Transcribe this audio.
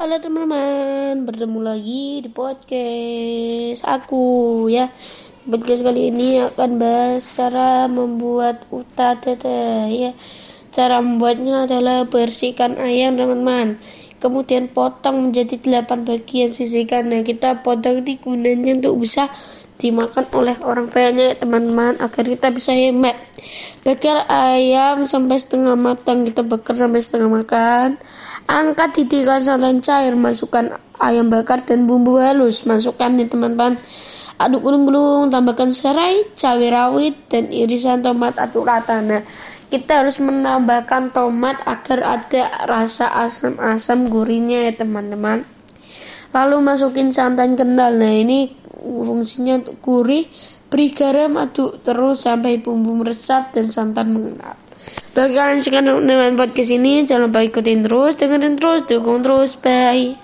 Halo teman-teman, bertemu lagi di podcast aku ya. Podcast kali ini akan bahas cara membuat uta tete ya. Cara membuatnya adalah bersihkan ayam teman-teman. Kemudian potong menjadi 8 bagian sisihkan. Nah, kita potong di gunanya untuk bisa dimakan oleh orang banyak teman-teman agar kita bisa hemat. Bakar ayam sampai setengah matang kita bakar sampai setengah makan. Angkat didikan santan cair masukkan ayam bakar dan bumbu halus masukkan nih teman-teman. Aduk gulung-gulung tambahkan serai cabai rawit dan irisan tomat aduk rata nah kita harus menambahkan tomat agar ada rasa asam-asam gurihnya ya teman-teman. Lalu masukin santan kental. Nah ini fungsinya untuk gurih beri garam aduk terus sampai bumbu meresap dan santan mengenal. Bagi kalian suka dengan podcast ini jangan lupa ikutin terus dengerin terus dukung terus bye